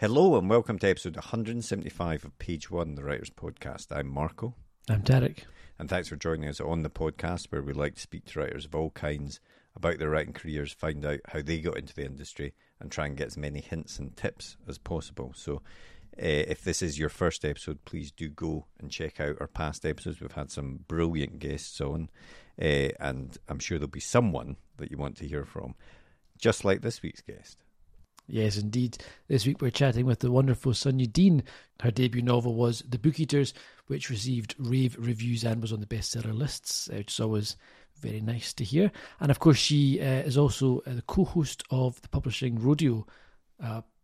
Hello and welcome to episode 175 of Page One, the Writers Podcast. I'm Marco. I'm Derek. And thanks for joining us on the podcast where we like to speak to writers of all kinds about their writing careers, find out how they got into the industry, and try and get as many hints and tips as possible. So, uh, if this is your first episode, please do go and check out our past episodes. We've had some brilliant guests on, uh, and I'm sure there'll be someone that you want to hear from, just like this week's guest. Yes, indeed. This week we're chatting with the wonderful Sunyi Dean. Her debut novel was The Book Eaters, which received rave reviews and was on the bestseller lists, which is always very nice to hear. And of course, she uh, is also the co host of the Publishing Rodeo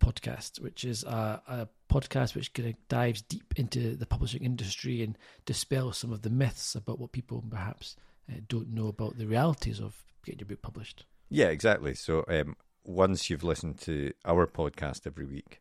podcast, which is a, a podcast which kind of dives deep into the publishing industry and dispels some of the myths about what people perhaps uh, don't know about the realities of getting your book published. Yeah, exactly. So um, once you've listened to our podcast every week,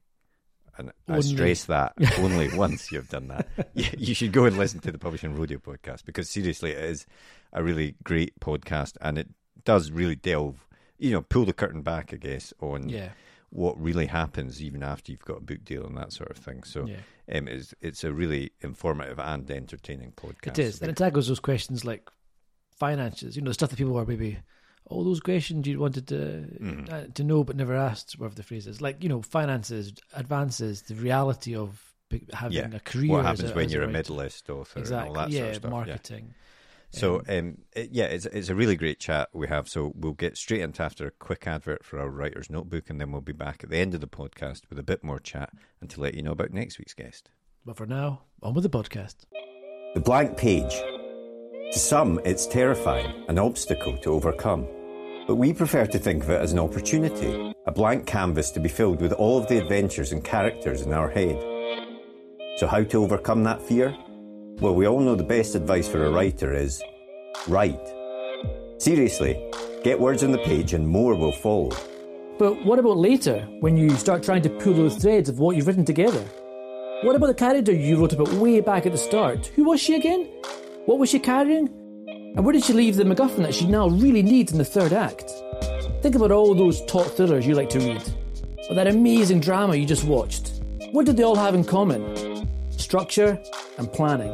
and only. I stress that only once you've done that, you, you, should go and listen to the Publishing Rodeo podcast because seriously, it is a really great podcast and it does really delve, you know, pull the curtain back, I guess, on yeah. What really happens even after you've got a book deal and that sort of thing. So yeah. um, it's, it's a really informative and entertaining podcast. It is. And it tackles those questions like finances, you know, the stuff that people are maybe all those questions you wanted to mm. uh, to know but never asked, whatever the phrase is, like you know, finances, advances, the reality of having yeah. a career. What happens a, when you're a midlist author exactly. and all that yeah, sort of stuff. marketing. Yeah. So um, it, yeah, it's it's a really great chat we have. So we'll get straight into after a quick advert for our writer's notebook, and then we'll be back at the end of the podcast with a bit more chat and to let you know about next week's guest. But for now, on with the podcast. The blank page. To some, it's terrifying, an obstacle to overcome. But we prefer to think of it as an opportunity, a blank canvas to be filled with all of the adventures and characters in our head. So, how to overcome that fear? Well, we all know the best advice for a writer is write. Seriously, get words on the page and more will follow. But what about later, when you start trying to pull those threads of what you've written together? What about the character you wrote about way back at the start? Who was she again? What was she carrying? And where did she leave the MacGuffin that she now really needs in the third act? Think about all those top thrillers you like to read, or that amazing drama you just watched. What did they all have in common? Structure and planning.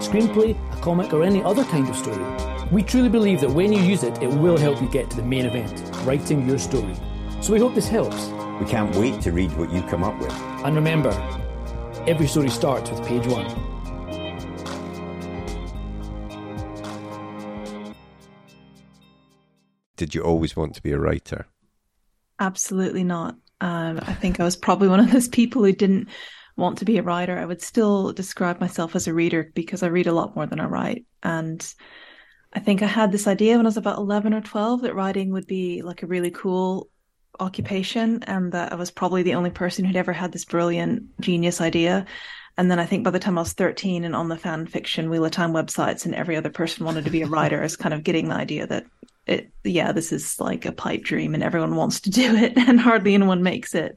screenplay, a comic, or any other kind of story. We truly believe that when you use it, it will help you get to the main event, writing your story. So we hope this helps. We can't wait to read what you come up with. And remember, Every story starts with page one. Did you always want to be a writer? Absolutely not. Um, I think I was probably one of those people who didn't want to be a writer. I would still describe myself as a reader because I read a lot more than I write. And I think I had this idea when I was about 11 or 12 that writing would be like a really cool occupation and that I was probably the only person who'd ever had this brilliant genius idea. And then I think by the time I was 13 and on the fan fiction Wheel of Time websites and every other person wanted to be a writer, I was kind of getting the idea that it, yeah, this is like a pipe dream and everyone wants to do it and hardly anyone makes it.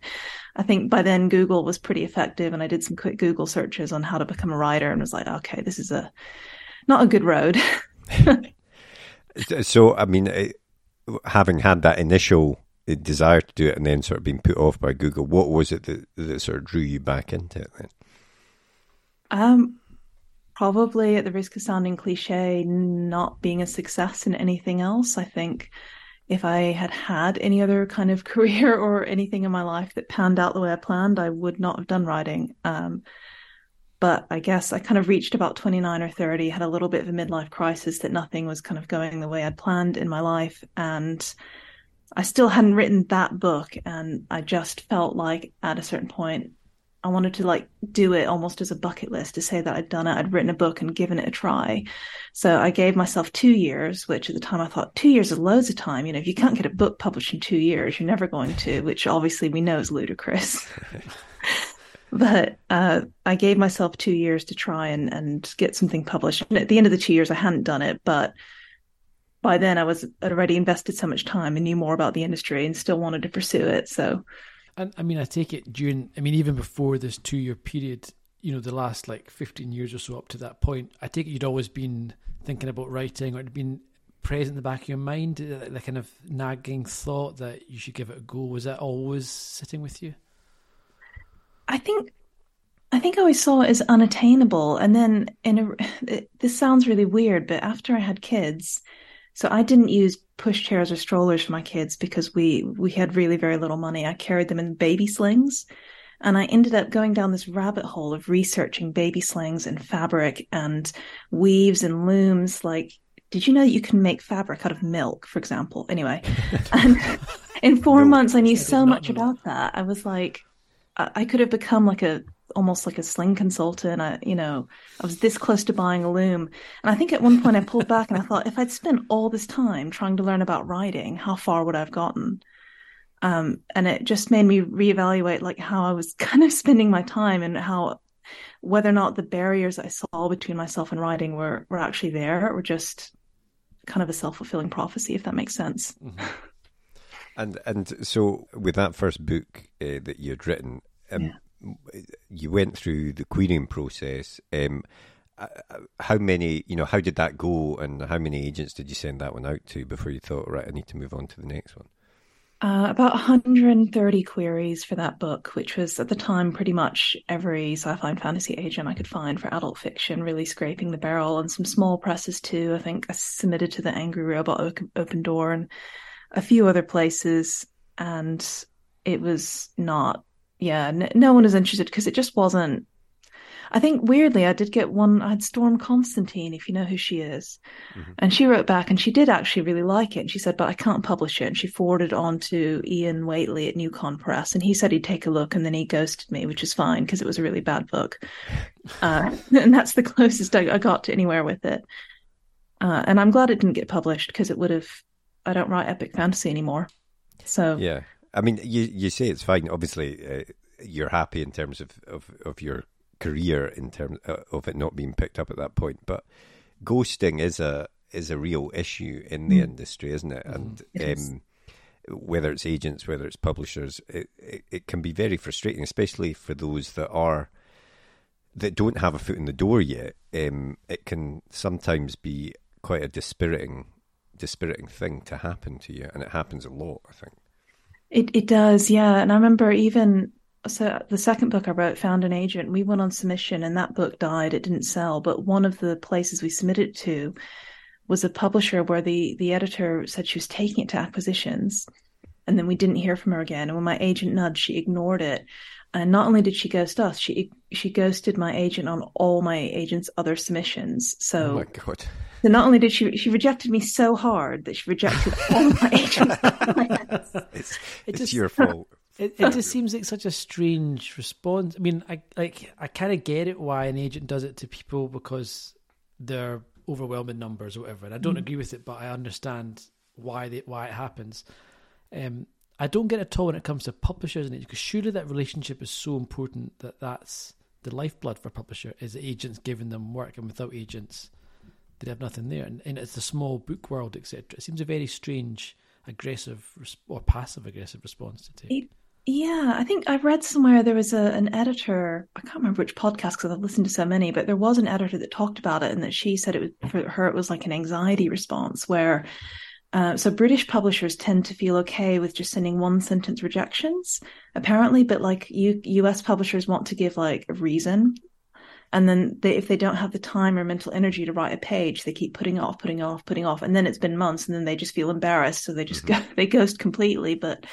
I think by then Google was pretty effective and I did some quick Google searches on how to become a writer and was like, okay, this is a, not a good road. so, I mean, having had that initial desire to do it and then sort of being put off by Google, what was it that, that sort of drew you back into it then? Um, probably at the risk of sounding cliche, not being a success in anything else. I think if I had had any other kind of career or anything in my life that panned out the way I planned, I would not have done writing. Um, but I guess I kind of reached about 29 or 30, had a little bit of a midlife crisis that nothing was kind of going the way I'd planned in my life. And I still hadn't written that book. And I just felt like at a certain point, I wanted to like do it almost as a bucket list to say that I'd done it. I'd written a book and given it a try. So I gave myself two years, which at the time I thought two years is loads of time. You know, if you can't get a book published in two years, you're never going to, which obviously we know is ludicrous. but uh, I gave myself two years to try and, and get something published. And at the end of the two years, I hadn't done it, but by then I was already invested so much time and knew more about the industry and still wanted to pursue it. So, and I mean, I take it during, I mean, even before this two year period, you know, the last like 15 years or so up to that point, I take it you'd always been thinking about writing or it'd been present in the back of your mind, uh, the, the kind of nagging thought that you should give it a go. Was that always sitting with you? I think I think I always saw it as unattainable. And then in a, it, this sounds really weird, but after I had kids, so I didn't use pushchairs or strollers for my kids because we we had really very little money. I carried them in baby slings. And I ended up going down this rabbit hole of researching baby slings and fabric and weaves and looms. Like, did you know that you can make fabric out of milk, for example? Anyway, and in four months, I knew so much about that. I was like, I could have become like a almost like a sling consultant. I, you know, I was this close to buying a loom. And I think at one point I pulled back and I thought, if I'd spent all this time trying to learn about writing, how far would I have gotten? Um, and it just made me reevaluate like how I was kind of spending my time and how whether or not the barriers I saw between myself and writing were were actually there or just kind of a self fulfilling prophecy, if that makes sense. Mm-hmm. And and so with that first book uh, that you'd written, um, yeah. You went through the querying process. Um, uh, uh, how many, you know, how did that go, and how many agents did you send that one out to before you thought, right, I need to move on to the next one? Uh, about 130 queries for that book, which was at the time pretty much every sci-fi and fantasy agent I could find for adult fiction, really scraping the barrel, and some small presses too. I think I submitted to the Angry Robot Open Door and a few other places, and it was not. Yeah, n- no one was interested because it just wasn't. I think weirdly, I did get one. I had Storm Constantine, if you know who she is, mm-hmm. and she wrote back, and she did actually really like it. And she said, "But I can't publish it." And she forwarded on to Ian Whately at Newcon Press, and he said he'd take a look, and then he ghosted me, which is fine because it was a really bad book, uh, and that's the closest I, I, got to anywhere with it. Uh, and I'm glad it didn't get published because it would have I don't write epic fantasy anymore. So yeah, I mean, you you say it's fine. Obviously, uh, you're happy in terms of, of, of your career in terms uh, of it not being picked up at that point, but ghosting is a is a real issue in the mm. industry, isn't it? Mm. And it um, whether it's agents, whether it's publishers, it, it, it can be very frustrating, especially for those that are that don't have a foot in the door yet. Um, it can sometimes be quite a dispiriting dispiriting thing to happen to you, and it happens a lot. I think it it does, yeah. And I remember even so the second book I wrote, Found an Agent. We went on submission, and that book died. It didn't sell, but one of the places we submitted to was a publisher where the the editor said she was taking it to acquisitions, and then we didn't hear from her again. And when my agent nudged, she ignored it. And not only did she ghost us, she she ghosted my agent on all my agent's other submissions. So, oh my god! So not only did she she rejected me so hard that she rejected all my agents. it's, it it's just, your fault. It, it just seems like such a strange response. I mean, I like I kind of get it why an agent does it to people because they're overwhelming numbers or whatever. And I don't mm. agree with it, but I understand why they, why it happens. Um, I don't get it at all when it comes to publishers and it because surely that relationship is so important that that's the lifeblood for a publisher is agents giving them work, and without agents, they have nothing there. And, and it's the small book world, etc. It seems a very strange, aggressive or passive aggressive response to take. Yeah, I think I read somewhere there was a, an editor. I can't remember which podcast because I've listened to so many, but there was an editor that talked about it, and that she said it was for her it was like an anxiety response where. Uh, so British publishers tend to feel okay with just sending one sentence rejections, apparently, but like U- U.S. publishers want to give like a reason and then they, if they don't have the time or mental energy to write a page they keep putting off putting off putting off and then it's been months and then they just feel embarrassed so they just mm-hmm. go they ghost completely but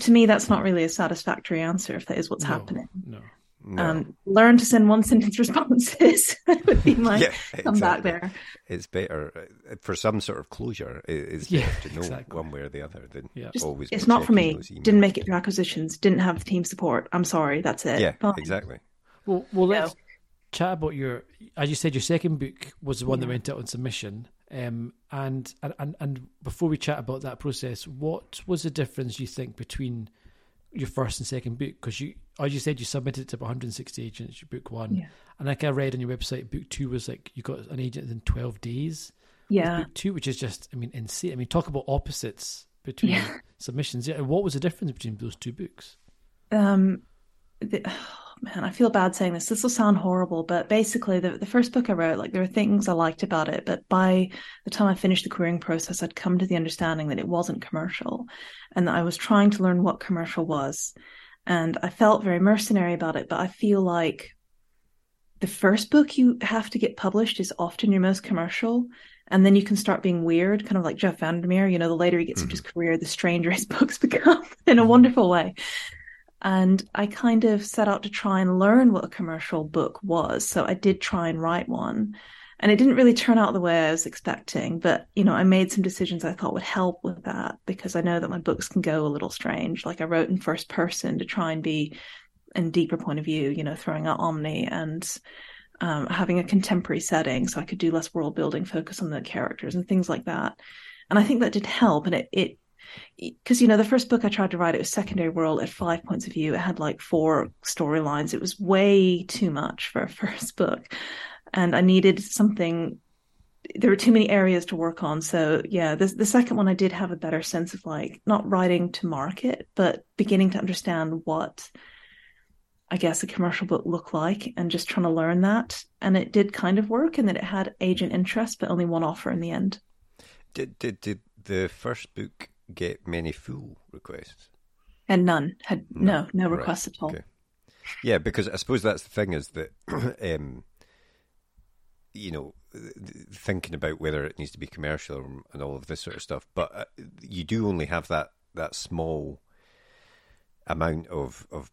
to me that's not really a satisfactory answer if that is what's no, happening no no. Um, learn to send one sentence responses would be my yeah, come back there. It's better uh, for some sort of closure. It's yeah, better to know exactly. one way or the other than yeah. Just, always. It's not for me. Didn't make it through acquisitions. Didn't have the team support. I'm sorry. That's it. Yeah, Fine. exactly. Well, well, let's chat about your. As you said, your second book was the one yeah. that went out on submission. Um, and, and and before we chat about that process, what was the difference you think between your first and second book? Because you as you said, you submitted it to 160 agents, your book one. Yeah. And like I read on your website, book two was like you got an agent in 12 days. Yeah. Book two, which is just, I mean, insane. I mean, talk about opposites between yeah. submissions. Yeah. What was the difference between those two books? Um, the, man, I feel bad saying this. This will sound horrible, but basically, the, the first book I wrote, like, there are things I liked about it, but by the time I finished the querying process, I'd come to the understanding that it wasn't commercial and that I was trying to learn what commercial was and I felt very mercenary about it. But I feel like the first book you have to get published is often your most commercial. And then you can start being weird, kind of like Jeff Vandermeer. You know, the later he gets mm-hmm. into his career, the stranger his books become in a mm-hmm. wonderful way. And I kind of set out to try and learn what a commercial book was. So I did try and write one and it didn't really turn out the way I was expecting. But you know, I made some decisions I thought would help with that because I know that my books can go a little strange. Like I wrote in first person to try and be in deeper point of view, you know, throwing out Omni and um, having a contemporary setting, so I could do less world building, focus on the characters and things like that. And I think that did help. And it it because you know the first book I tried to write it was secondary world at five points of view. It had like four storylines. It was way too much for a first book and I needed something. There were too many areas to work on. So yeah, the the second one I did have a better sense of like not writing to market, but beginning to understand what I guess a commercial book looked like and just trying to learn that. And it did kind of work and that it had agent interest, but only one offer in the end. Did did did the first book get many full requests? And none had no no, no requests right. at all. Okay. Yeah, because I suppose that's the thing is that um, you know, thinking about whether it needs to be commercial and all of this sort of stuff. But uh, you do only have that that small amount of of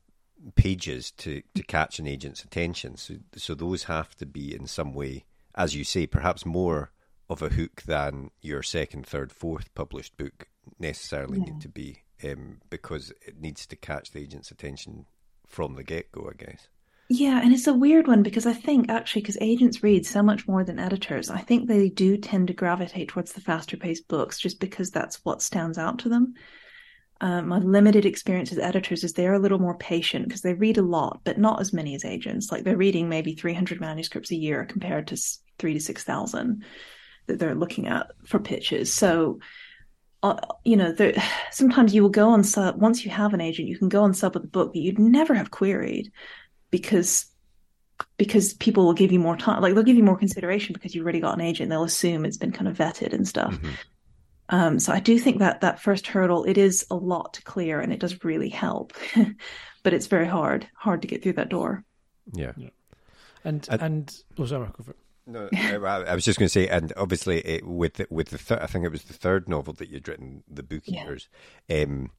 pages to to catch an agent's attention. So so those have to be in some way, as you say, perhaps more of a hook than your second, third, fourth published book necessarily yeah. need to be, um, because it needs to catch the agent's attention from the get go. I guess. Yeah, and it's a weird one because I think actually, because agents read so much more than editors, I think they do tend to gravitate towards the faster paced books just because that's what stands out to them. Um, my limited experience as editors is they're a little more patient because they read a lot, but not as many as agents. Like they're reading maybe 300 manuscripts a year compared to three to 6,000 that they're looking at for pitches. So, uh, you know, sometimes you will go on sub, once you have an agent, you can go on sub with a book that you'd never have queried because because people will give you more time like they'll give you more consideration because you've already got an agent they'll assume it's been kind of vetted and stuff mm-hmm. um, so i do think that that first hurdle it is a lot to clear and it does really help but it's very hard hard to get through that door yeah, yeah. and and, and oh, sorry, no, I was just going to say, and obviously, it, with the, with the third, I think it was the third novel that you'd written, The Book Eaters. Yeah. Um,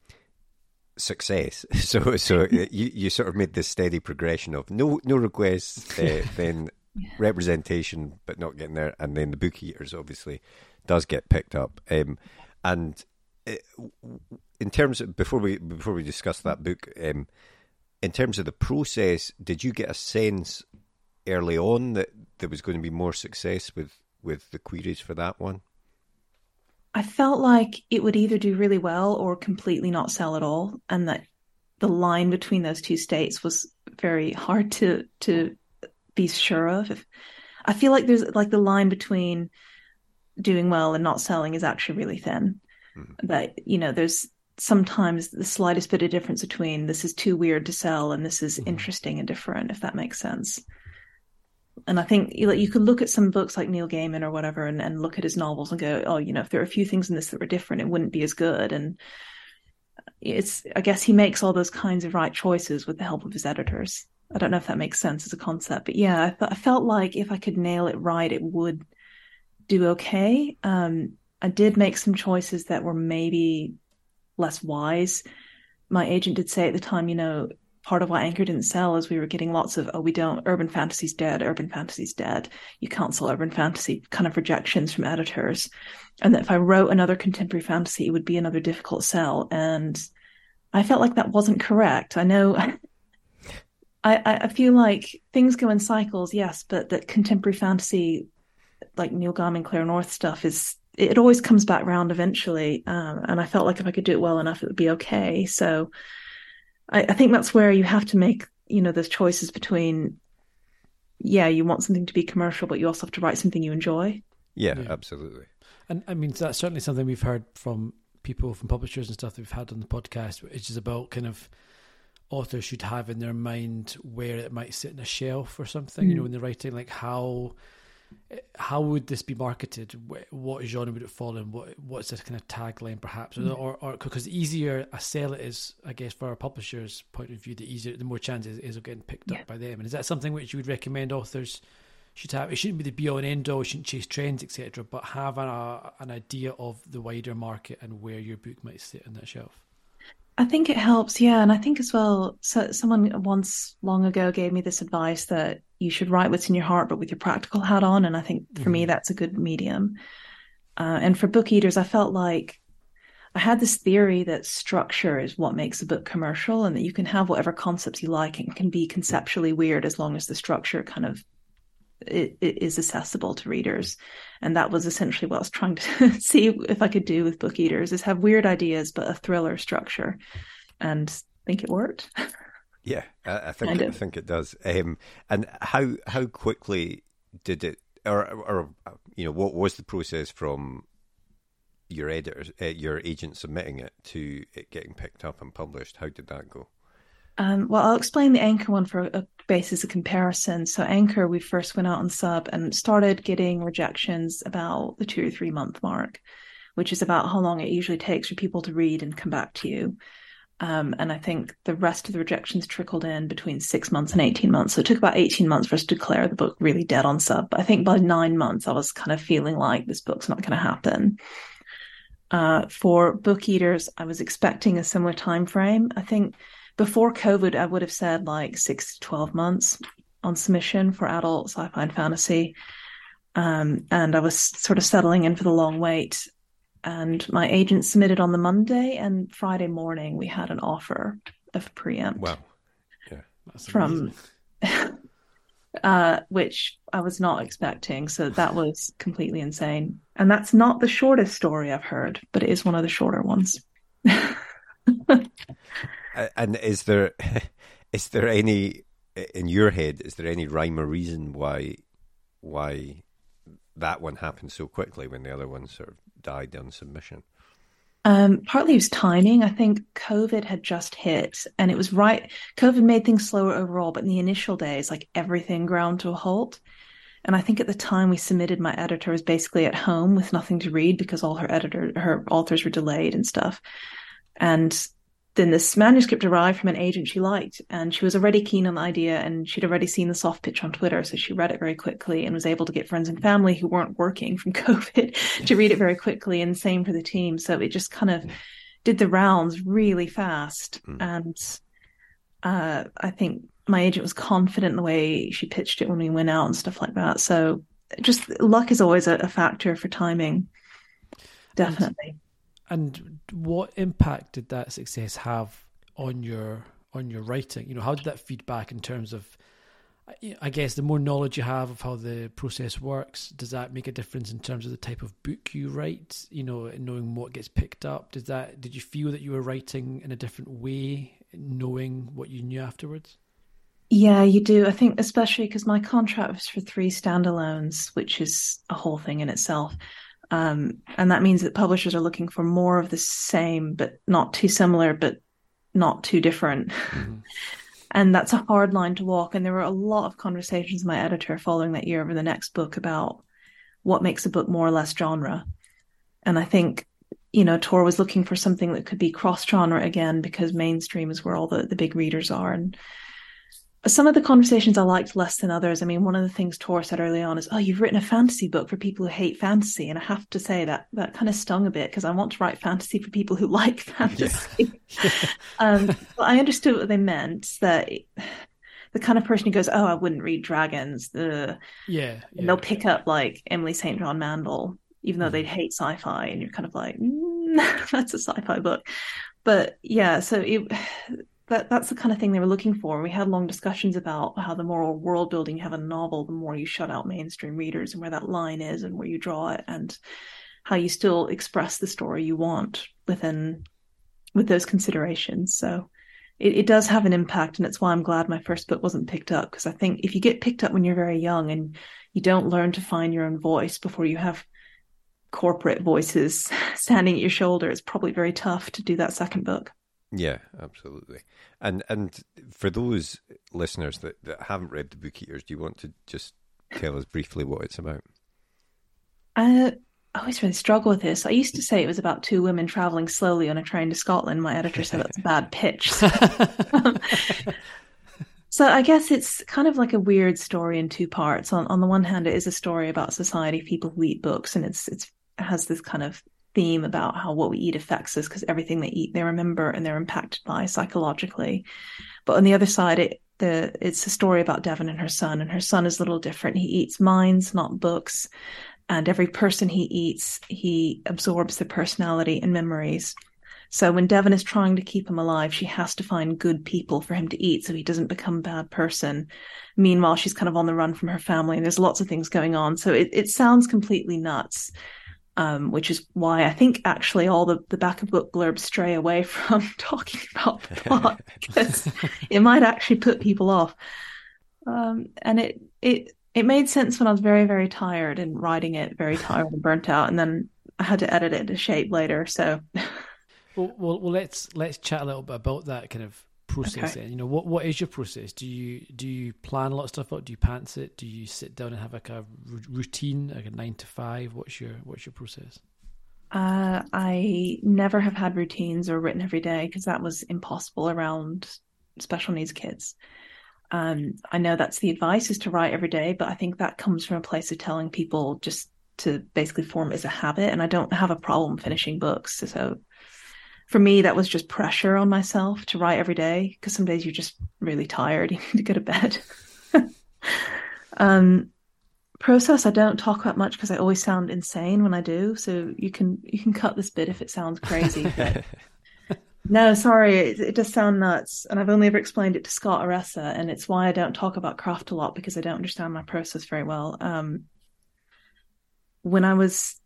success. So so you you sort of made this steady progression of no no requests, uh, then yeah. representation, but not getting there, and then the book eaters obviously does get picked up. Um, and it, uh, in terms of before we before we discuss that book, um, in terms of the process, did you get a sense early on that there was going to be more success with with the queries for that one? I felt like it would either do really well or completely not sell at all, and that the line between those two states was very hard to to be sure of. If, I feel like there's like the line between doing well and not selling is actually really thin. Mm-hmm. That you know, there's sometimes the slightest bit of difference between this is too weird to sell and this is mm-hmm. interesting and different, if that makes sense and I think you, you could look at some books like Neil Gaiman or whatever and, and look at his novels and go, oh, you know, if there are a few things in this that were different, it wouldn't be as good. And it's, I guess he makes all those kinds of right choices with the help of his editors. I don't know if that makes sense as a concept, but yeah, I, th- I felt like if I could nail it right, it would do okay. Um, I did make some choices that were maybe less wise. My agent did say at the time, you know, part of why Anchor didn't sell is we were getting lots of, oh, we don't, urban fantasy's dead, urban fantasy's dead. You can't sell urban fantasy kind of rejections from editors. And that if I wrote another contemporary fantasy, it would be another difficult sell. And I felt like that wasn't correct. I know. I, I feel like things go in cycles, yes, but that contemporary fantasy, like Neil Gaiman, Claire North stuff, is it always comes back round eventually. Um, and I felt like if I could do it well enough, it would be okay. So I, I think that's where you have to make, you know, those choices between, yeah, you want something to be commercial, but you also have to write something you enjoy. Yeah, yeah. absolutely. And I mean, that's certainly something we've heard from people, from publishers and stuff that we've had on the podcast, which is about kind of authors should have in their mind where it might sit in a shelf or something, mm. you know, when they're writing, like how how would this be marketed? What genre would it fall in? What what's this kind of tagline, perhaps, mm. or or because the easier a sell it is, I guess, for a publisher's point of view, the easier, the more chances is of getting picked yeah. up by them. And is that something which you would recommend authors should have? It shouldn't be the be all and end all. Shouldn't chase trends, etc. But have an, uh, an idea of the wider market and where your book might sit on that shelf. I think it helps, yeah, and I think as well. So someone once long ago gave me this advice that you should write what's in your heart, but with your practical hat on. And I think for mm-hmm. me, that's a good medium. Uh, and for book eaters, I felt like I had this theory that structure is what makes a book commercial, and that you can have whatever concepts you like and can be conceptually weird as long as the structure kind of it, it is accessible to readers. And that was essentially what I was trying to see if I could do with book eaters is have weird ideas but a thriller structure. And I think it worked. Yeah, I, I think I think it does. Um, and how how quickly did it, or or you know, what was the process from your editors, uh, your agent submitting it to it getting picked up and published? How did that go? Um, well, I'll explain the Anchor one for a basis of comparison. So, Anchor, we first went out on sub and started getting rejections about the two or three month mark, which is about how long it usually takes for people to read and come back to you. Um, and I think the rest of the rejections trickled in between six months and 18 months. So it took about 18 months for us to declare the book really dead on sub. But I think by nine months, I was kind of feeling like this book's not going to happen. Uh, for book eaters, I was expecting a similar time frame. I think before COVID, I would have said like six to 12 months on submission for adult sci fi and fantasy. Um, and I was sort of settling in for the long wait and my agent submitted on the Monday, and Friday morning we had an offer of preempt. Wow, yeah, from uh, which I was not expecting. So that was completely insane. And that's not the shortest story I've heard, but it is one of the shorter ones. and is there is there any in your head? Is there any rhyme or reason why why that one happened so quickly when the other one sort of died on submission? Um, partly it was timing. I think COVID had just hit and it was right. COVID made things slower overall, but in the initial days, like everything ground to a halt. And I think at the time we submitted, my editor was basically at home with nothing to read because all her editor, her authors were delayed and stuff. And then this manuscript arrived from an agent she liked and she was already keen on the idea and she'd already seen the soft pitch on twitter so she read it very quickly and was able to get friends and family who weren't working from covid to read it very quickly and same for the team. So it just kind of did the rounds really fast mm. and uh, i think my agent was confident in the way she pitched it when we went out and stuff like that. So just luck is always a, a factor for timing. Definitely. and what impact did that success have on your on your writing? You know, how did that feed back in terms of I guess the more knowledge you have of how the process works, does that make a difference in terms of the type of book you write? You know, knowing what gets picked up. Does that did you feel that you were writing in a different way, knowing what you knew afterwards? Yeah, you do. I think especially because my contract was for three standalones, which is a whole thing in itself. Um, and that means that publishers are looking for more of the same, but not too similar, but not too different. Mm-hmm. and that's a hard line to walk. And there were a lot of conversations with my editor following that year over the next book about what makes a book more or less genre. And I think, you know, Tor was looking for something that could be cross genre again because mainstream is where all the, the big readers are. And some of the conversations I liked less than others. I mean, one of the things Tor said early on is, "Oh, you've written a fantasy book for people who hate fantasy," and I have to say that that kind of stung a bit because I want to write fantasy for people who like fantasy. Yeah. um, but I understood what they meant. That the kind of person who goes, "Oh, I wouldn't read dragons," the yeah, yeah. they'll pick up like Emily St. John Mandel, even though mm. they hate sci-fi, and you're kind of like, mm, "That's a sci-fi book." But yeah, so it that that's the kind of thing they were looking for. We had long discussions about how the more world building you have in a novel, the more you shut out mainstream readers and where that line is and where you draw it and how you still express the story you want within with those considerations. So it, it does have an impact and it's why I'm glad my first book wasn't picked up because I think if you get picked up when you're very young and you don't learn to find your own voice before you have corporate voices standing at your shoulder, it's probably very tough to do that second book. Yeah, absolutely. And and for those listeners that, that haven't read the Book Eaters, do you want to just tell us briefly what it's about? Uh, I always really struggle with this. I used to say it was about two women traveling slowly on a train to Scotland. My editor said that's a bad pitch. So, so I guess it's kind of like a weird story in two parts. On on the one hand, it is a story about society, people who eat books, and it's it's it has this kind of theme about how what we eat affects us because everything they eat they remember and they're impacted by psychologically. But on the other side it the it's a story about devon and her son and her son is a little different. He eats minds not books and every person he eats he absorbs their personality and memories. So when devon is trying to keep him alive she has to find good people for him to eat so he doesn't become a bad person. Meanwhile she's kind of on the run from her family and there's lots of things going on. So it, it sounds completely nuts um, which is why I think actually all the, the back of book blurbs stray away from talking about the plot because it might actually put people off. Um, and it it it made sense when I was very very tired and writing it, very tired and burnt out, and then I had to edit it into shape later. So, well, well, well, let's let's chat a little bit about that kind of process okay. You know, what what is your process? Do you do you plan a lot of stuff out? Do you pants it? Do you sit down and have like a routine, like a nine to five? What's your what's your process? Uh, I never have had routines or written every day because that was impossible around special needs kids. Um, I know that's the advice is to write every day, but I think that comes from a place of telling people just to basically form it as a habit. And I don't have a problem finishing books. So for me, that was just pressure on myself to write every day because some days you're just really tired. You need to go to bed. um, process, I don't talk about much because I always sound insane when I do. So you can you can cut this bit if it sounds crazy. But... no, sorry, it, it does sound nuts, and I've only ever explained it to Scott Aressa, and it's why I don't talk about craft a lot because I don't understand my process very well. Um, when I was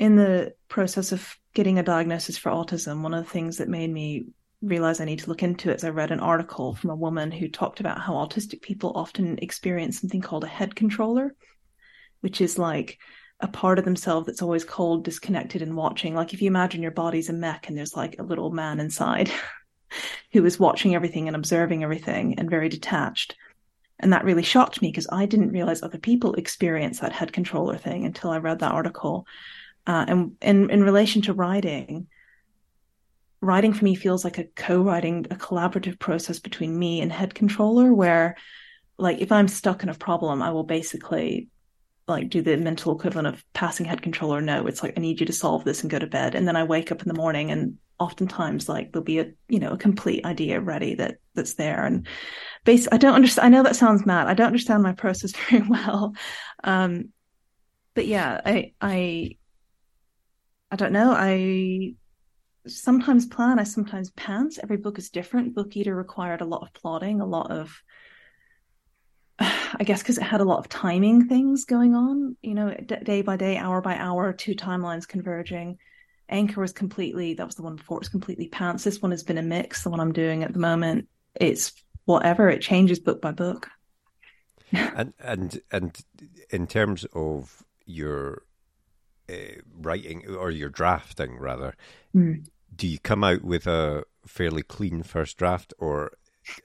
in the process of getting a diagnosis for autism, one of the things that made me realize I need to look into it is I read an article from a woman who talked about how autistic people often experience something called a head controller, which is like a part of themselves that's always cold, disconnected, and watching. Like if you imagine your body's a mech and there's like a little man inside who is watching everything and observing everything and very detached. And that really shocked me because I didn't realize other people experience that head controller thing until I read that article. Uh, and in, in relation to writing, writing for me feels like a co-writing, a collaborative process between me and head controller, where like if I'm stuck in a problem, I will basically like do the mental equivalent of passing head controller no. It's like I need you to solve this and go to bed. And then I wake up in the morning and oftentimes like there'll be a you know a complete idea ready that that's there and basically i don't understand i know that sounds mad i don't understand my process very well um but yeah i i I don't know. I sometimes plan, I sometimes pants. Every book is different. Book Eater required a lot of plotting, a lot of, I guess, because it had a lot of timing things going on, you know, day by day, hour by hour, two timelines converging. Anchor was completely, that was the one before, it was completely pants. This one has been a mix. The one I'm doing at the moment, it's whatever, it changes book by book. and, and, and in terms of your uh, writing or your drafting rather, mm. do you come out with a fairly clean first draft, or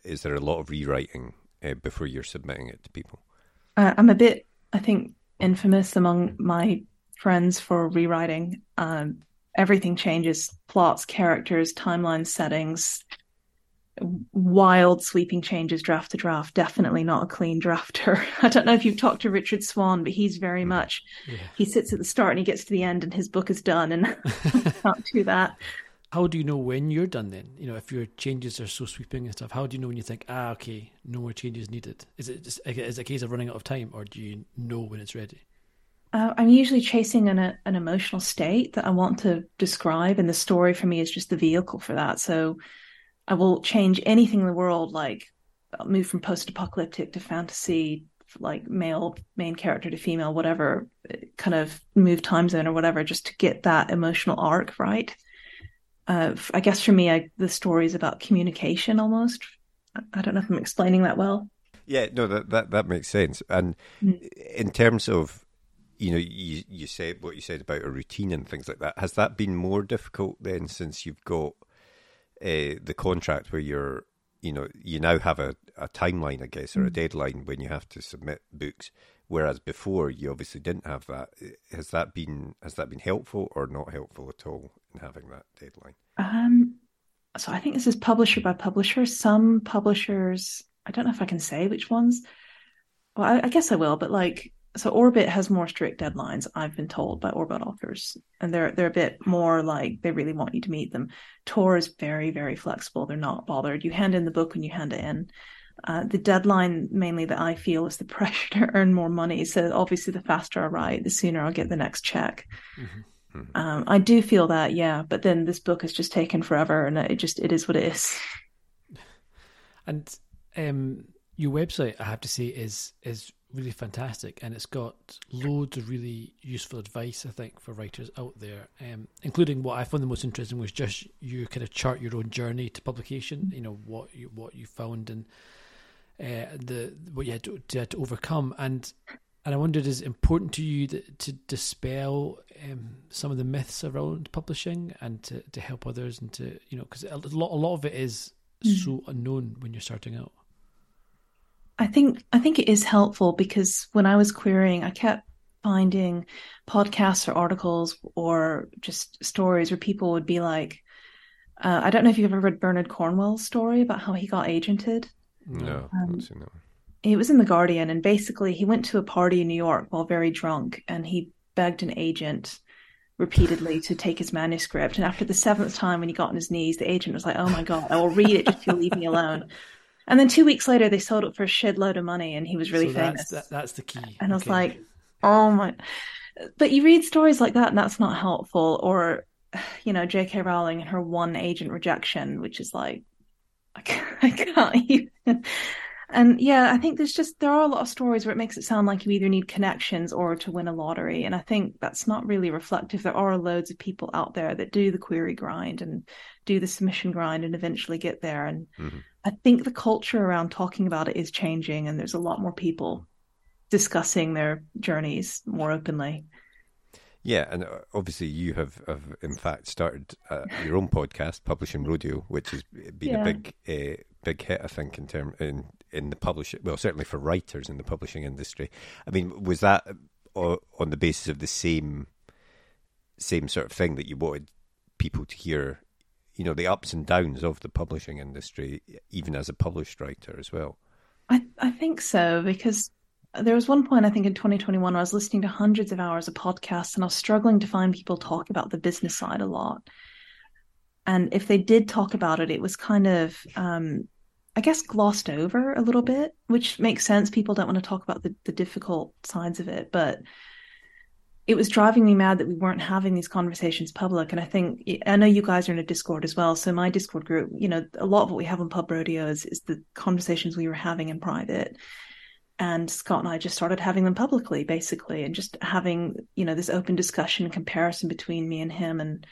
is there a lot of rewriting uh, before you're submitting it to people? Uh, I'm a bit, I think, infamous among my friends for rewriting. Um, everything changes: plots, characters, timeline settings. Wild sweeping changes draft to draft. Definitely not a clean drafter. I don't know if you've talked to Richard Swan, but he's very hmm. much yeah. he sits at the start and he gets to the end and his book is done and can't do that. How do you know when you're done then? You know, if your changes are so sweeping and stuff, how do you know when you think, ah, okay, no more changes needed? Is it just is it a case of running out of time or do you know when it's ready? Uh, I'm usually chasing an, a, an emotional state that I want to describe, and the story for me is just the vehicle for that. So I will change anything in the world, like I'll move from post-apocalyptic to fantasy, like male main character to female, whatever, kind of move time zone or whatever, just to get that emotional arc right. Uh, I guess for me, I, the story is about communication almost. I don't know if I'm explaining that well. Yeah, no, that that, that makes sense. And mm. in terms of, you know, you you said what you said about a routine and things like that. Has that been more difficult then since you've got uh, the contract where you're, you know, you now have a, a timeline, I guess, or a mm. deadline when you have to submit books, whereas before you obviously didn't have that. Has that been has that been helpful or not helpful at all in having that deadline? Um, so I think this is publisher by publisher. Some publishers, I don't know if I can say which ones. Well, I, I guess I will, but like so Orbit has more strict deadlines, I've been told by Orbit authors, and they're they're a bit more like they really want you to meet them. Tor is very very flexible; they're not bothered. You hand in the book when you hand it in. Uh, the deadline mainly that I feel is the pressure to earn more money. So obviously, the faster I write, the sooner I'll get the next check. Mm-hmm. mm-hmm. Um, I do feel that, yeah. But then this book has just taken forever, and it just it is what it is. And um, your website, I have to say, is is really fantastic, and it's got loads of really useful advice. I think for writers out there, um, including what I found the most interesting was just you kind of chart your own journey to publication. You know what you what you found and uh, the what you had to, to, had to overcome, and and I wondered is it important to you that, to dispel um, some of the myths around publishing and to, to help others and to you know because a lot a lot of it is mm. so unknown when you're starting out. I think I think it is helpful because when I was querying, I kept finding podcasts or articles or just stories where people would be like, uh, I don't know if you've ever read Bernard Cornwell's story about how he got agented. No, um. It was in the Guardian, and basically he went to a party in New York while very drunk, and he begged an agent repeatedly to take his manuscript. And after the seventh time, when he got on his knees, the agent was like, "Oh my god, I will read it if you leave me alone." And then two weeks later, they sold it for a shed load of money, and he was really so famous. That's, that, that's the key. And I was like, oh my. But you read stories like that, and that's not helpful. Or, you know, J.K. Rowling and her one agent rejection, which is like, I can't, I can't even. And yeah, I think there's just there are a lot of stories where it makes it sound like you either need connections or to win a lottery, and I think that's not really reflective. There are loads of people out there that do the query grind and do the submission grind and eventually get there. And mm-hmm. I think the culture around talking about it is changing, and there's a lot more people discussing their journeys more openly. Yeah, and uh, obviously you have, have in fact started uh, your own podcast, Publishing Rodeo, which has been yeah. a big uh, big hit, I think, in term in in the publishing. Well, certainly for writers in the publishing industry. I mean, was that uh, on the basis of the same same sort of thing that you wanted people to hear you know the ups and downs of the publishing industry, even as a published writer as well. I I think so because there was one point I think in 2021 where I was listening to hundreds of hours of podcasts and I was struggling to find people talk about the business side a lot. And if they did talk about it, it was kind of um, I guess glossed over a little bit, which makes sense. People don't want to talk about the, the difficult sides of it, but it was driving me mad that we weren't having these conversations public. And I think I know you guys are in a Discord as well. So my Discord group, you know, a lot of what we have on Pub Rodeo is, is the conversations we were having in private. And Scott and I just started having them publicly, basically, and just having, you know, this open discussion and comparison between me and him and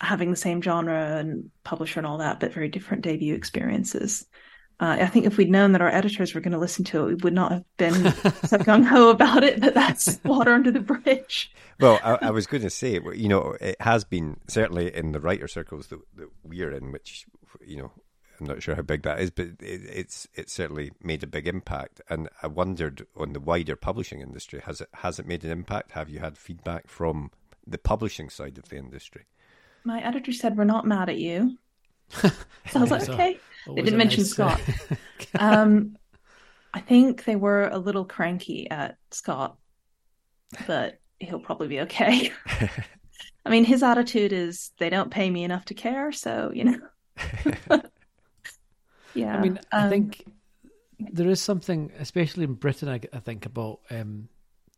having the same genre and publisher and all that, but very different debut experiences. Uh, I think if we'd known that our editors were going to listen to it, we would not have been so gung ho about it. But that's water under the bridge. Well, I, I, was going to say, you know, it has been certainly in the writer circles that, that we're in, which you know, I'm not sure how big that is, but it, it's it's certainly made a big impact. And I wondered on the wider publishing industry, has it has it made an impact? Have you had feedback from the publishing side of the industry? My editor said, "We're not mad at you." So I was like, okay. They didn't mention nice, Scott. Um, I think they were a little cranky at Scott, but he'll probably be okay. I mean, his attitude is they don't pay me enough to care, so you know. yeah, I mean, I um, think there is something, especially in Britain, I, I think about um,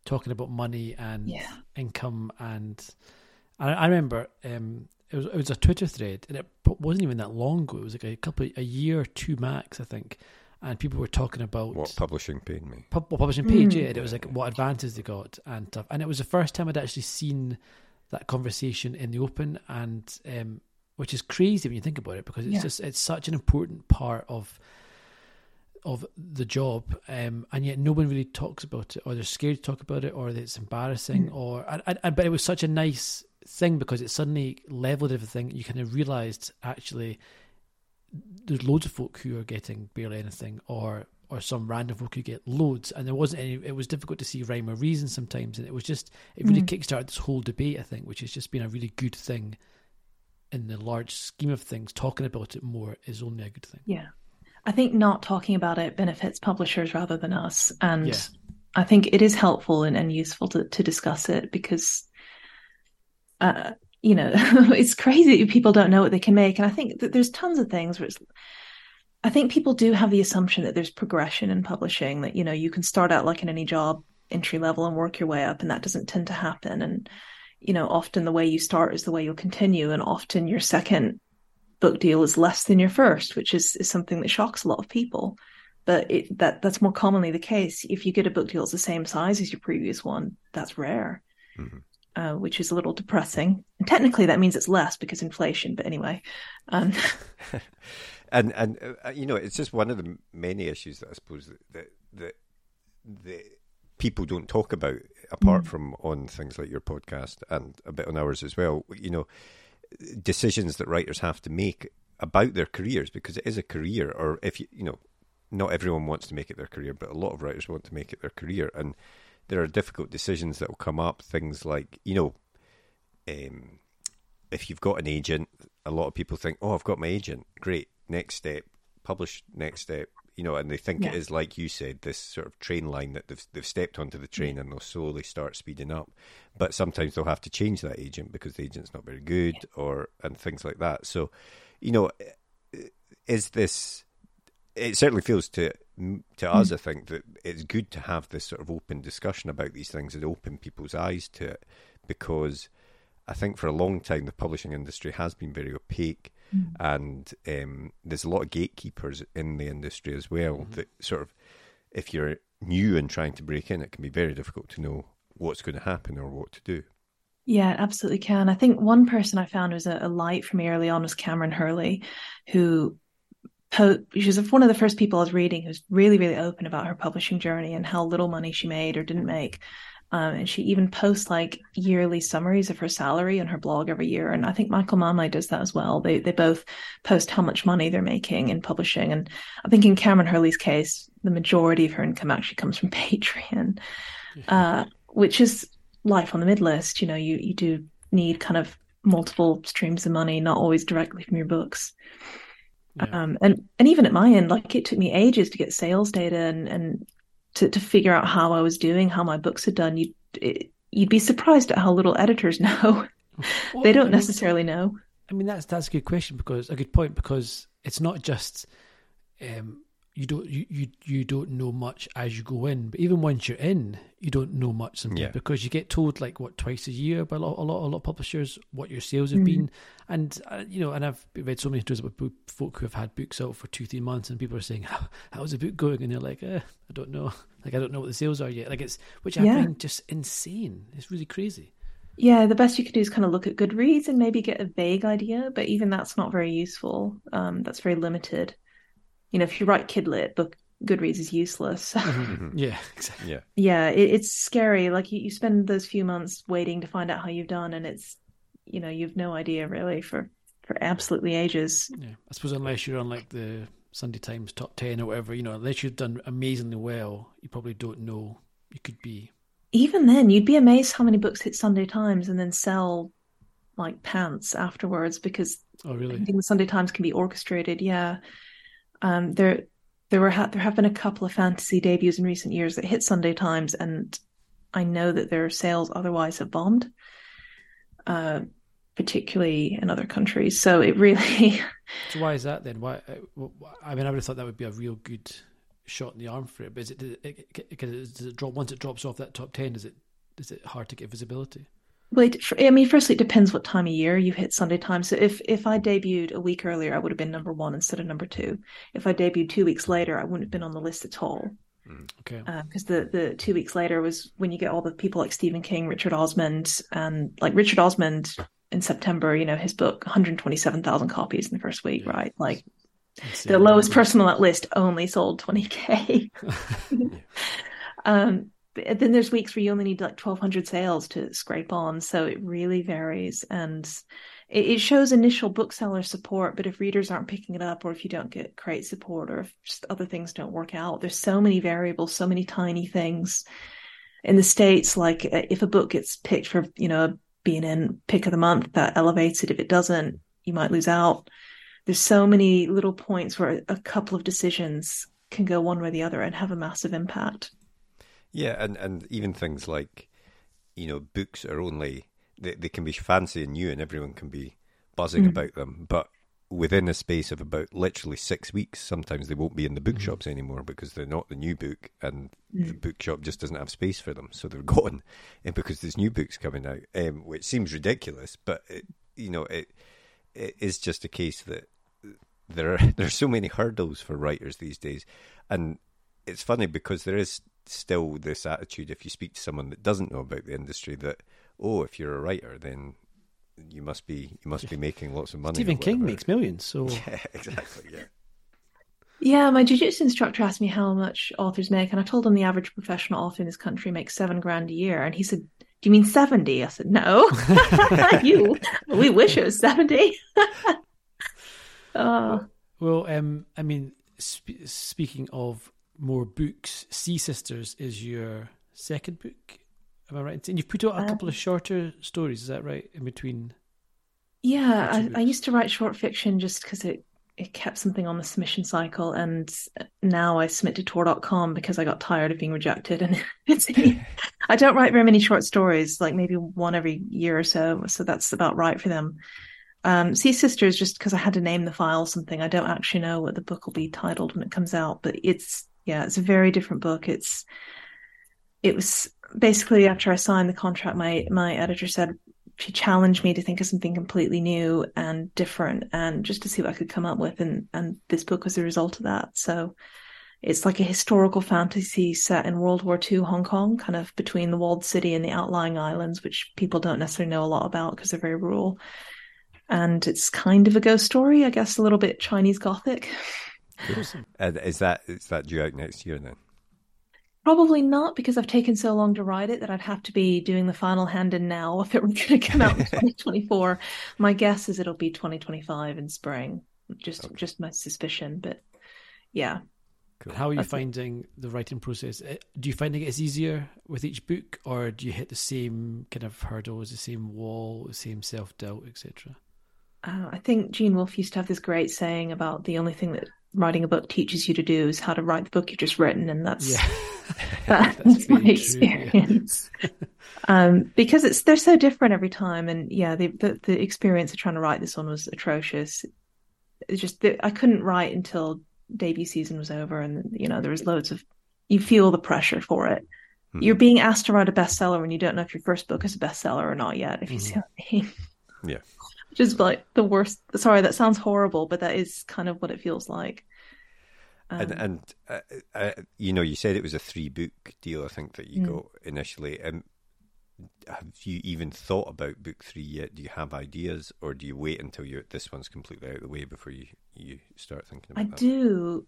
talking about money and Yeah. income, and I, I remember um, it was it was a Twitter thread, and it wasn't even that long ago. It was like a couple, a year or two max, I think, and people were talking about What publishing paid me? pub- well, publishing page, Mm. yeah. And it was like what advances they got and stuff. And it was the first time I'd actually seen that conversation in the open, and um, which is crazy when you think about it because it's Yeah. just it's such an important part of of the job, um, and yet no one really talks about it, or they're scared to talk about it, or it's embarrassing, or and, and, and- but it was such a nice thing because it suddenly leveled everything. You kind of realised actually there's loads of folk who are getting barely anything, or or some random folk who get loads, and there wasn't any. It was difficult to see rhyme or reason sometimes, and it was just it really Mm. kickstarted this whole debate. I think, which has just been a really good thing in the large scheme of things. Talking about it more is only a good thing. Yeah. I think not talking about it benefits publishers rather than us. And Yeah. I think it is helpful and, and useful to, to discuss it because, uh, you know, it's crazy people don't know what they can make. And I think that there's tons of things where it's, I think people do have the assumption that there's progression in publishing, that, you know, you can start out like in any job, entry level, and work your way up. And that doesn't tend to happen. And, you know, often the way you start is the way you'll continue. And often your second book deal is less than your first, which is, is something that shocks a lot of people. But it, that that's more commonly the case. If you get a book deal that's the same size as your previous one, that's rare, Mhm. Uh, which is a little depressing. And technically, that means it's less because inflation. But anyway, um, and and uh, you know it's just one of the many issues that I suppose that that, that, people don't talk about apart Mm. from on things like your podcast and a bit on ours as well. You know, decisions that writers have to make about their careers because it is a career, or if you you know, not everyone wants to make it their career, but a lot of writers want to make it their career, and there are difficult decisions that will come up. Things like you know. Um, if you've got an agent, a lot of people think, "Oh, I've got my agent. Great. Next step, publish. Next step." You know, and they think it Yeah. is like you said, this sort of train line that they've they've stepped onto the train and they'll slowly start speeding up. But sometimes they'll have to change that agent because the agent's not very good, or and things like that. So, you know, is this? It certainly feels to to us, hmm. I think, that it's good to have this sort of open discussion about these things and open people's eyes to it, because I think for a long time the publishing industry has been very opaque, hmm. and um, there's a lot of gatekeepers in the industry as well. Mm-hmm. That sort of, if you're new and trying to break in, it can be very difficult to know what's going to happen or what to do. Yeah, it absolutely can. I think one person I found was a, a light for me early on was Kameron Hurley, who po- she was one of the first people I was reading who's really, really open about her publishing journey and how little money she made or didn't make. Um, and she even posts like yearly summaries of her salary on her blog every year. And I think Michael Manley does that as well. They they both post how much money they're making in publishing. And I think in Kameron Hurley's case, the majority of her income actually comes from Patreon, uh, which is life on the midlist. You know, you you do need kind of multiple streams of money, not always directly from your books. Yeah. Um, and and even at my end, like it took me ages to get sales data and and to to figure out how I was doing, how my books had done. You you'd be surprised at how little editors know. Well, they don't mean- necessarily know. I mean, that's that's a good question because a good point because it's not just um, you don't you, you you don't know much as you go in, but even once you're in, you don't know much sometimes Yeah. because you get told like what twice a year by a lot a lot a lot of publishers what your sales have Mhm. been, and uh, you know, and I've read so many stories about book, folk who have had books out for two three months, and people are saying how how's the book going, and they're like, eh, I don't know, like I don't know what the sales are yet, like it's which I Yeah. find just insane. It's really crazy. Yeah, the best you could do is kind of look at Goodreads and maybe get a vague idea, but even that's not very useful. Um, that's very limited. You know, if you write Kidlit, book Goodreads is useless. Mhm. Yeah, exactly. Yeah. yeah, it, it's scary. Like you, you spend those few months waiting to find out how you've done, and it's you know you've no idea really for for absolutely ages. Yeah, I suppose unless you're on like the Sunday Times top ten or whatever, you know, unless you've done amazingly well, you probably don't know. You could be. Even then, you'd be amazed how many books hit Sunday Times and then sell like pants afterwards because oh really I think the Sunday Times can be orchestrated. Yeah, um, there there were ha- there have been a couple of fantasy debuts in recent years that hit Sunday Times, and I know that their sales otherwise have bombed, uh, particularly in other countries. So it really. so why is that then? Why? Uh, I mean, I would have thought that would be a real good shot in the arm for it. But is it, it, it, does it drop once it drops off that top ten? Is it is it hard to get visibility? Wait, I mean, firstly, it depends what time of year you hit Sunday time. So if if I debuted a week earlier, I would have been number one instead of number two. If I debuted two weeks later, I wouldn't have been on the list at all. Mm, okay. Because uh, the the two weeks later was when you get all the people like Stephen King, Richard Osman, and like Richard Osman in September. You know, his book, 127,000 copies in the first week, yeah. right? Like the lowest person on that list only sold 20k. yeah. um, then there's weeks where you only need like 1200 sales to scrape on so it really varies and it, it, shows initial bookseller support but if readers aren't picking it up or if you don't get great support or if just other things don't work out there's so many variables so many tiny things in the states. Like uh, if a book gets picked for you know being in pick of the month that elevates it. If it doesn't you might lose out. There's so many little points where a couple of decisions can go one way or the other and have a massive impact yeah, and, and even things like, you know, books are only they, they can be fancy and new, and everyone can be buzzing mm. about them. But within a space of about literally six weeks, sometimes they won't be in the bookshops mm. anymore because they're not the new book, and mm. the bookshop just doesn't have space for them, so they're gone. And because there's new books coming out, um, which seems ridiculous, but it, you know, it it is just a case that there are there's so many hurdles for writers these days, and it's funny because there is still this attitude if you speak to someone that doesn't know about the industry that oh if you're a writer then you must be you must be making lots of money. Stephen King makes millions, so yeah, exactly, yeah. Yeah, my jiu-jitsu instructor asked me how much authors make, and I told him the average professional author in this country makes seven grand a year, and he said, "Do you mean 70? I said, "No, you. We wish it was 70. oh. Well, um, I mean, sp- speaking of more books. Sea Sisters is your second book. Am I right? And you've put out a couple of um, shorter stories. Is that right? In between. Yeah, I, I, used to write short fiction just because it it kept something on the submission cycle, and now I submit to Tor.com because I got tired of being rejected. And it's I don't write very many short stories, like maybe one every year or so. So that's about right for them. Um, Sea Sisters, just because I had to name the file something, I don't actually know what the book will be titled when it comes out, but it's yeah, it's a very different book. It's it was basically after I signed the contract, my my editor said she challenged me to think of something completely new and different, and just to see what I could come up with, and and this book was the result of that. So it's like a historical fantasy set in World War II Hong Kong, kind of between the walled city and the outlying islands, which people don't necessarily know a lot about because they're very rural. And it's kind of a ghost story, I guess, a little bit Chinese Gothic. Awesome. And is that is that due out next year then? Probably not because I've taken so long to write it that I'd have to be doing the final hand in now if it were going to come out in 2024. My guess is it'll be 2025 in spring. Just okay. just my suspicion, but yeah. Cool. How are you That's finding it. the writing process? Eh, do you find it gets easier with each book, or do you hit the same kind of hurdles, the same wall, the same self doubt, etc.? Uh, I think Gene Wolfe used to have this great saying about the only thing that writing a book teaches you to do is how to write the book you've just written, and that's yeah. that's, that's my experience. um, because it's they're so different every time, and yeah, the, the, the experience of trying to write this one was atrocious. It's just that I couldn't write until debut season was over, and you know there was loads of you feel the pressure for it. Hmm. You're being asked to write a bestseller when you don't know if your first book is a bestseller or not yet. If you mm-hmm. see what I mean. Yeah which is like the worst. Sorry, that sounds horrible, but that is kind of what it feels like. Um, and and uh, uh, you know, you said it was a three book deal. I think that you mm. got initially. Um, have you even thought about book three yet? Do you have ideas, or do you wait until you this one's completely out of the way before you you start thinking about? It? I that? do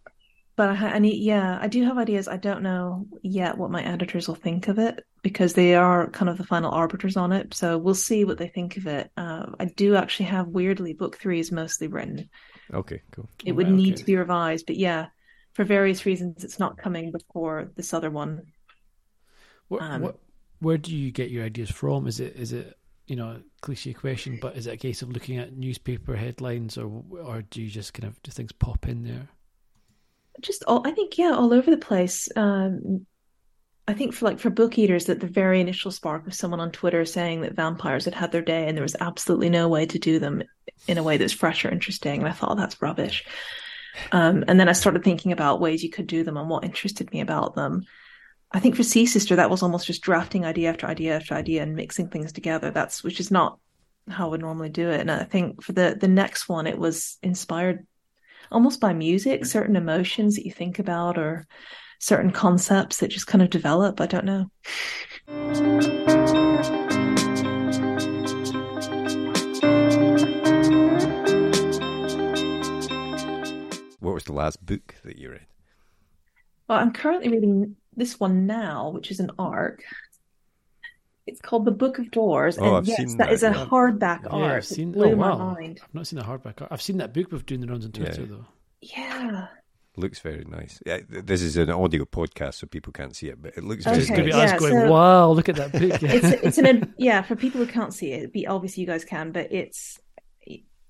but I, I need, yeah, I do have ideas. I don't know yet what my editors will think of it because they are kind of the final arbiters on it. So we'll see what they think of it. Uh, I do actually have weirdly book three is mostly written. Okay, cool. It would need okay. to be revised, but yeah, for various reasons, it's not coming before this other one. What, um, what, where do you get your ideas from? Is it is it you know, cliche question, but is it a case of looking at newspaper headlines, or or do you just kind of do things pop in there? Just all, I think, yeah, all over the place. Um, I think for like for book eaters, that the very initial spark of someone on Twitter saying that vampires had had their day and there was absolutely no way to do them in a way that's fresh or interesting, and I thought that's rubbish. Um, and then I started thinking about ways you could do them and what interested me about them. I think for Sea Sister, that was almost just drafting idea after idea after idea and mixing things together. That's which is not how I would normally do it. And I think for the the next one, it was inspired almost by music, certain emotions that you think about or certain concepts that just kind of develop. I don't know. What was the last book that you read? Well, I'm currently reading this one now, which is an arc. It's called The Book of Doors. Oh, and I've yes, seen that that, is a yeah. hardback Yeah, arc. I've seen. it blew oh, my mind. I've not seen the hardback. Arc. I've seen that book with doing the rounds on Twitter Yeah. though. Yeah. Looks very nice. Yeah, this is an audio podcast, so people can't see it, but it looks Okay, Just very going to nice. be yeah, us going, so- "Wow, look at that book!" Yeah. it's it's an yeah for people who can't see it be obviously you guys can but it's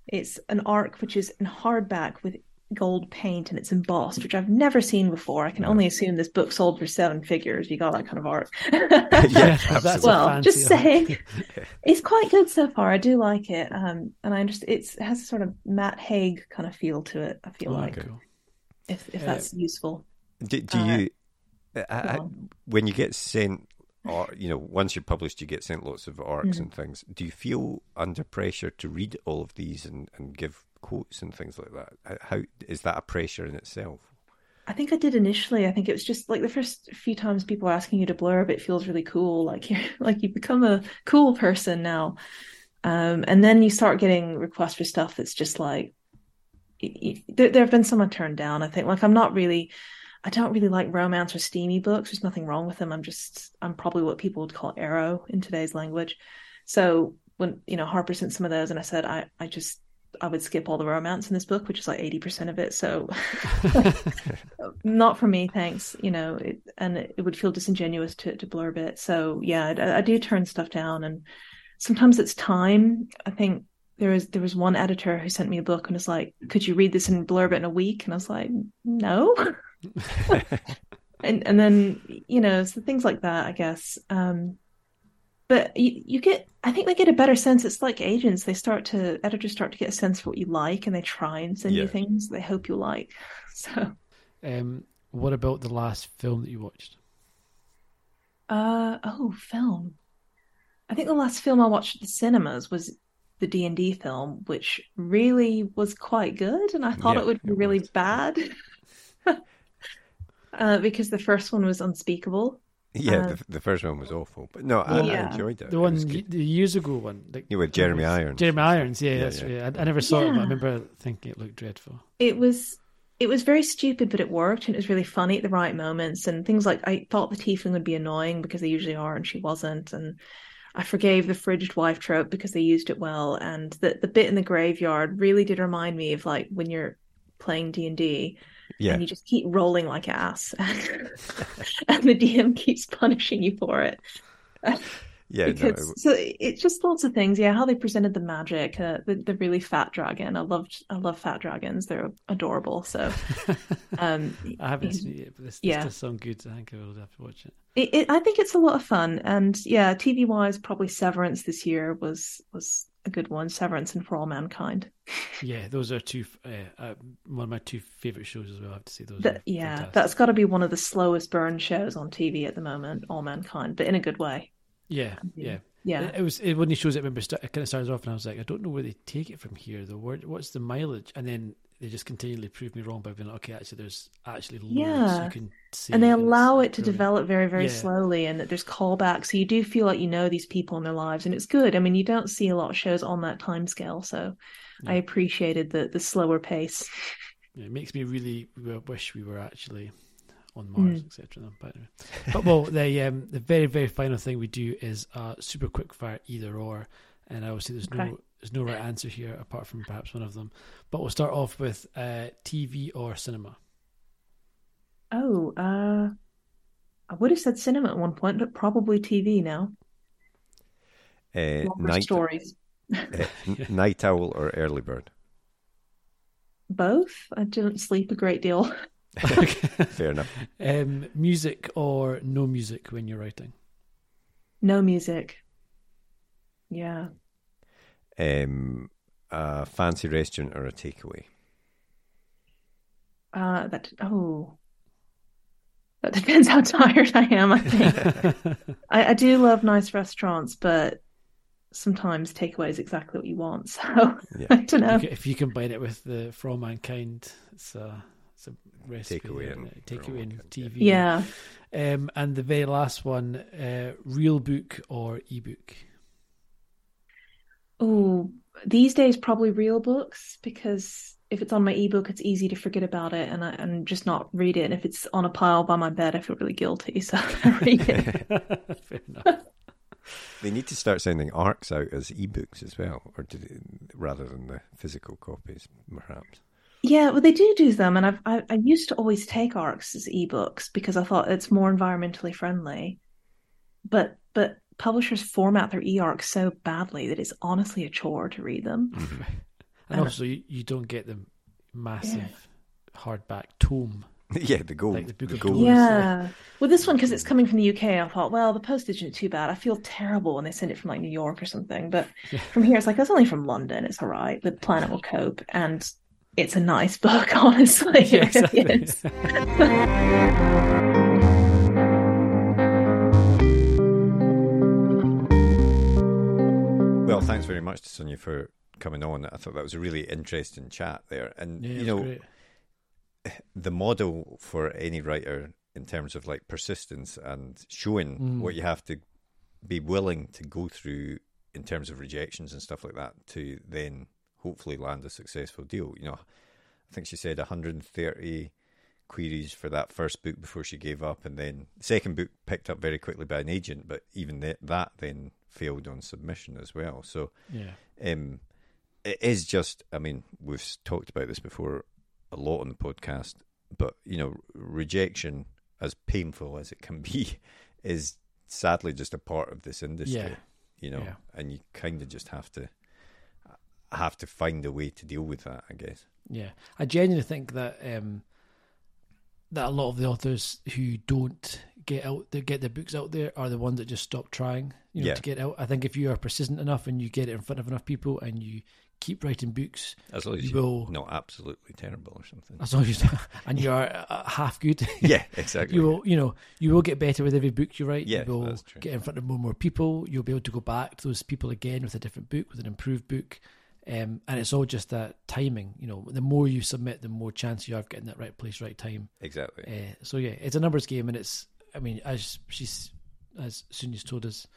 it's an arc which is in hardback with gold paint and it's embossed which i've never seen before. I can only assume this book sold for seven figures. You got that kind of art. Yeah, that's well fancy just art. saying. It's quite good so far. I do like it um and i understand it's, it has a sort of matt haig kind of feel to it i feel Oh, like cool. if if Uh, that's useful. Do, do Uh, you, uh, uh, when you get sent, or you know, once you're published, you get sent lots of arcs Mhm. and things. Do you feel under pressure to read all of these and, and give quotes and things like that? How- is that a pressure in itself? I think I did initially. I think it was just like the first few times people are asking you to blurb, it feels really cool. Like you're like you become a cool person now. Um, and then you start getting requests for stuff that's just like there, there have been some I turned down. I think like I'm not really, I don't really like romance or steamy books. There's nothing wrong with them. I'm just I'm probably what people would call aro in today's language. So when you know Harper sent some of those, and I said I I just I would skip all the romance in this book, which is like eighty percent of it. So not for me, thanks. You know, it, and it, would feel disingenuous to to blurb it. So yeah, I, I do turn stuff down, and sometimes it's time. I think there was there was one editor who sent me a book and was like, "Could you read this and blurb it in a week?" And I was like, "No." and and then you know, so things like that, I guess. Um, but you, you get, I think they get a better sense. It's like agents; they start to editors start to get a sense of what you like, and they try and send Yeah. you things they hope you like. So. Um, what about the last film that you watched? Uh oh, film. I think the last film I watched at the cinemas was the D and D film, which really was quite good, and I thought Yeah, it would be it really was. bad. uh, because the first one was unspeakable. Yeah, Uh, the, the first one was awful, but no, I, I Yeah. enjoyed it. The It one, was y- good. the years ago one, like Yeah, with Jeremy Irons. Jeremy Irons, yeah, Yeah, that's yeah. right. I, I never saw it, but I remember thinking it looked dreadful. It was it was very stupid, but it worked, and it was really funny at the right moments. And things like I thought the tiefling would be annoying because they usually are, and she wasn't. And I forgave the frigid wife trope because they used it well. And the the bit in the graveyard really did remind me of like when you're playing D and D Yeah, and you just keep rolling like ass, and the DM keeps punishing you for it. yeah, no, because it- so it's just lots of things. Yeah, how they presented the magic, uh, the the really fat dragon. I loved I love fat dragons. They're adorable. So um, I haven't seen it yet, but this, this Yeah. does sound good. I think I will have to watch it. it, it, I think it's a lot of fun. And yeah, TV wise, probably Severance this year was was a good one. Severance and For All Mankind. Yeah, those are two. Uh, uh, one of my two favorite shows as well. I have to say those. Are yeah, fantastic. that's got to be one of the slowest burn shows on TV at the moment. All Mankind, but in a good way. yeah, yeah. Yeah. It, it was it, when he shows it. I remember it kind of started off, and I was like, I don't know where they take it from here. The word, what's the mileage? And then they just continually prove me wrong by being like, okay, actually, there's actually Yeah. you can see, and they allow it to brilliant. develop very very Yeah. slowly and that there's callbacks so you do feel like you know these people in their lives and it's good i mean you don't see a lot of shows on that time scale so i appreciated the the slower pace Yeah, it makes me really wish we were actually on Mm. Mars, etc. But, anyway. but well, the um, the very very final thing we do is a super quick fire either or, and I obviously there's Okay. no there's no right answer here apart from perhaps one of them. But we'll start off with uh, TV or cinema. oh uh i would have said cinema at one point but probably tv now Uh, night, stories. uh, n- night owl or early bird? Both. I didn't sleep a great deal. Fair enough. um, music or no music when you're writing? No music. Yeah. Um, a fancy restaurant or a takeaway? Uh, that oh, that depends how tired I am. I think I, I do love nice restaurants, but sometimes takeaway is exactly what you want. So Yeah. I don't know. If you combine it with the For Mankind, it's a, it's a recipe. Takeaway and it? For Takeaway and TV. Yeah. Um, and the very last one, uh, real book or ebook? Oh, these days probably real books because if it's on my ebook, it's easy to forget about it and I, and just not read it. And if it's on a pile by my bed, I feel really guilty, so I read it. Fair enough. They need to start sending arcs out as ebooks as well, or do they, rather than the physical copies, perhaps. Yeah, well, they do do them, and I've I, I used to always take ARCs as ebooks because I thought it's more environmentally friendly. But but publishers format their e-arcs so badly that it's honestly a chore to read them. And Uh, also, you, you don't get the massive hardback tome. yeah, the gold, Like the Book the of gold. Doors. Yeah. Well, this one because it's coming from the UK, I thought, well, the postage isn't too bad. I feel terrible when they send it from like New York or something, but Yeah. from here, it's like it's only from London. It's all right. The planet will cope, and it's a nice book, honestly. Yeah, exactly. Thanks very much to Sunyi for coming on. I thought that was a really interesting chat there, and Yeah, you know, great. the model for any writer in terms of like persistence and showing Mm. what you have to be willing to go through in terms of rejections and stuff like that to then hopefully land a successful deal. You know, I think she said 130 queries for that first book before she gave up, and then the second book picked up very quickly by an agent, but even that, that then failed on submission as well. So Yeah. um, it is just. I mean, we've talked about this before a lot on the podcast, but you know, rejection, as painful as it can be, is sadly just a part of this industry. Yeah. You know, Yeah. and you kind of just have to have to find a way to deal with that. I guess. Yeah, I genuinely think that um, that a lot of the authors who don't get out, they get their books out there, are the ones that just stop trying. You know, Yeah. to get out. I think if you are persistent enough and you get it in front of enough people and you keep writing books, As long as You will- not absolutely terrible or something. as long as you and you are uh, half good, yeah, exactly. you will. You know, you will get better with every book you write. Yeah, you will that's true. get in front of more and more people. You'll be able to go back to those people again with a different book, with an improved book. Um, and it's all just that timing. You know, the more you submit, the more chance you have of getting that right place, right time. exactly. Uh, so yeah, it's a numbers game, and it's. I mean, as she's as Sunyi's told us,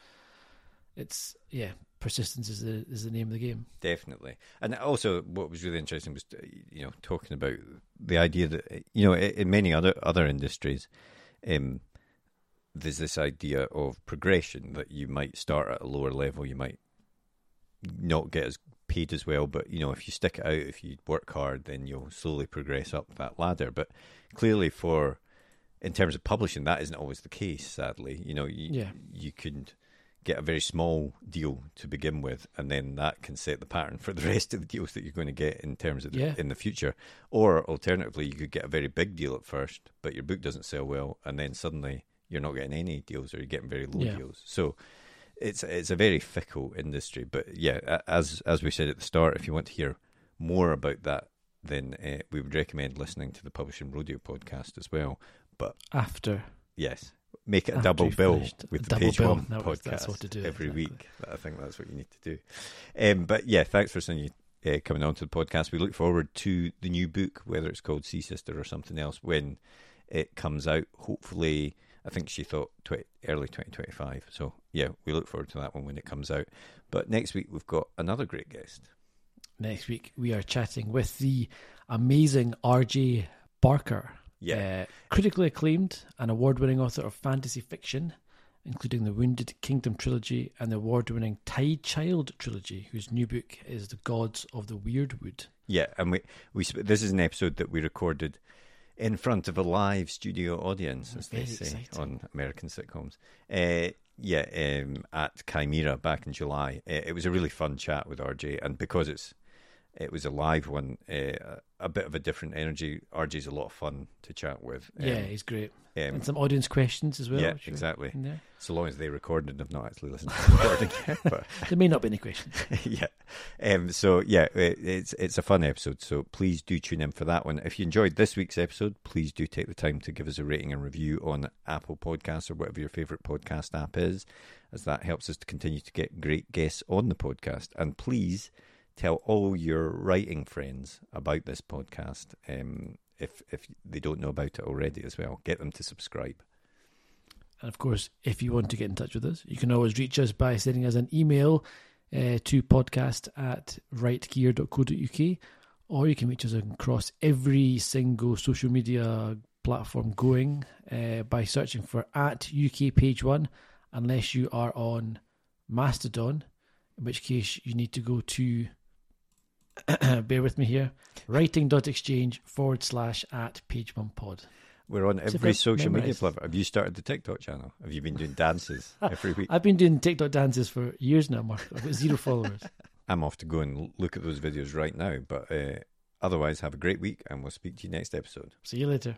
it's yeah, persistence is the is the name of the game. Definitely, and also what was really interesting was uh, you know talking about the idea that you know in in many other other industries, um, there's this idea of progression that you might start at a lower level, you might not get as paid as well, but you know if you stick it out, if you work hard, then you'll slowly progress up that ladder. But clearly, for in terms of publishing, that isn't always the case. Sadly, you know, you, Yeah. you could get a very small deal to begin with, and then that can set the pattern for the rest of the deals that you're going to get in terms of the, Yeah. in the future. Or alternatively, you could get a very big deal at first, but your book doesn't sell well, and then suddenly you're not getting any deals, or you're getting very low Yeah. deals. So it's it's a very fickle industry. But yeah, as as we said at the start, if you want to hear more about that, then uh, we would recommend listening to the Publishing Rodeo podcast as well. But After yes, make it a double bill with the page bill. one That podcast that's what to do, every exactly. week. I think that's what you need to do. Um, but yeah, thanks for Sunyi uh, coming on to the podcast. We look forward to the new book, whether it's called Sea Sister or something else, when it comes out. Hopefully, I think she thought 20, early 2025. So yeah, we look forward to that one when it comes out. But next week we've got another great guest. next week, we are chatting with the amazing R.J. Barker. Yeah. Uh, critically acclaimed and award winning author of fantasy fiction, including the Wounded Kingdom trilogy and the award winning Tide Child trilogy, whose new book is The Gods of the Weirdwood. Yeah, and we we this is an episode that we recorded in front of a live studio audience, as they say exciting. on American sitcoms. Uh, yeah, um, at Cymera back in July. Uh, it was a really fun chat with RJ, and because it's it was a live one, uh, a bit of a different energy. RJ's a lot of fun to chat with. Um, yeah, he's great. Um, and some audience questions as well. Yeah, exactly. So long as they recorded and have not actually listened to the recording yet. But there may not be any questions. yeah. Um, so yeah, it, it's it's a fun episode. So please do tune in for that one. If you enjoyed this week's episode, please do take the time to give us a rating and review on Apple Podcasts or whatever your favorite podcast app is, as that helps us to continue to get great guests on the podcast. And please tell all your writing friends about this podcast. Um, if if they don't know about it already as well, get them to subscribe. And of course, if you want to get in touch with us, you can always reach us by sending us an email uh, to podcast at writegear.co.uk, or you can reach us across every single social media platform going uh, by searching for at UK page one, unless you are on Mastodon, in which case you need to go to bear with me here, writing.exchange forward slash at page one pod. We're on every social memorized. media platform. Have you started the TikTok channel? Have you been doing dances every week? I've been doing TikTok dances for years now, Mark. I've got zero followers. I'm off to go and look at those videos right now. But uh, otherwise, have a great week and we'll speak to you next episode. See you later.